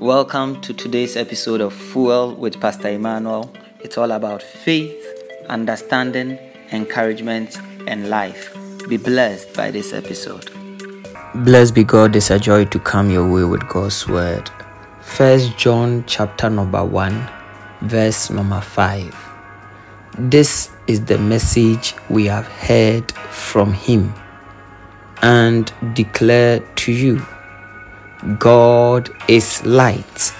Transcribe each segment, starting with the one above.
Welcome to today's episode of Fuel with Pastor Emmanuel. It's all about faith, understanding, encouragement, and life. Be blessed by this episode. Blessed be God, it's a joy to come your way with God's word. First John chapter number 1, verse number 5. This is the message we have heard from him and declare to you God is light.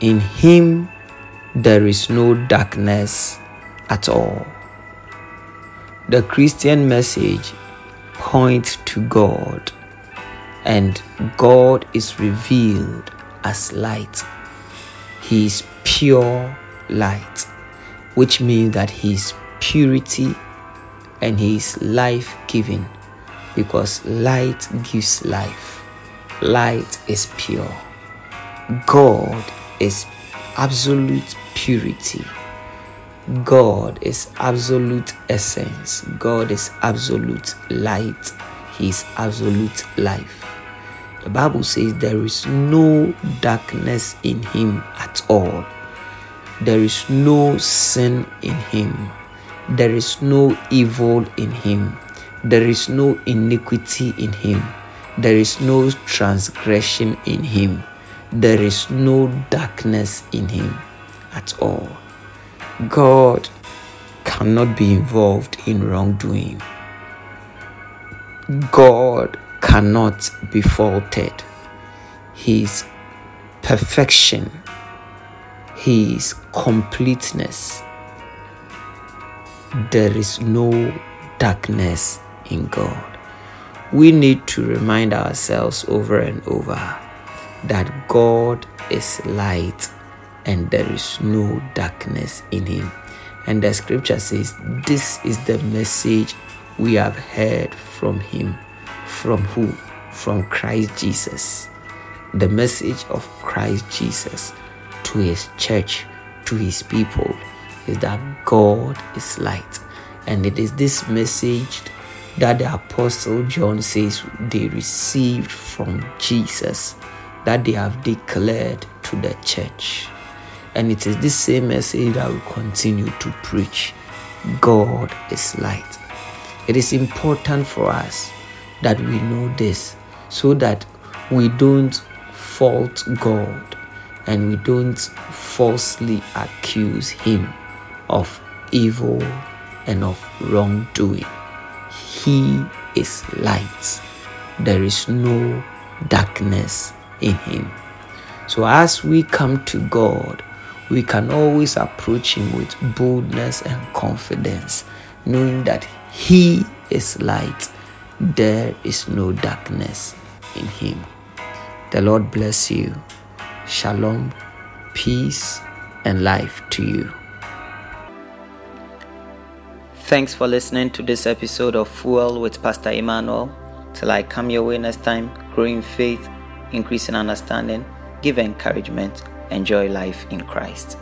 In him there is no darkness at all. The Christian message points to God, and God is revealed as light. He is pure light, which means that He is purity and He is life giving because light gives life. Light is pure. God is absolute purity. God is absolute essence. God is absolute light. He is absolute life. The Bible says there is no darkness in him at all. There is no sin in him. There is no evil in him. There is no iniquity in him. There is no transgression in him. There is no darkness in him at all. God cannot be involved in wrongdoing. God cannot be faulted. His perfection, His completeness, there is no darkness in God. We need to remind ourselves over and over that God is light and there is no darkness in him. And the scripture says, This is the message we have heard from him. From who? From Christ Jesus. The message of Christ Jesus to his church, to his people, is that God is light. And it is this message that the Apostle John says they received from Jesus that they have declared to the church. And it is this same message that we continue to preach. God is light. It is important for us that we know this so that we don't fault God and we don't falsely accuse Him of evil and of wrongdoing. He is light. There is no darkness in Him. So as we come to God, we can always approach Him with boldness and confidence, knowing that He is light. There is no darkness in Him. The Lord bless you. Shalom, peace, and life to you. Thanks for listening to this episode of Fuel with Pastor Emmanuel. Till I come your way next time, grow in faith, increase in understanding, give encouragement, enjoy life in Christ.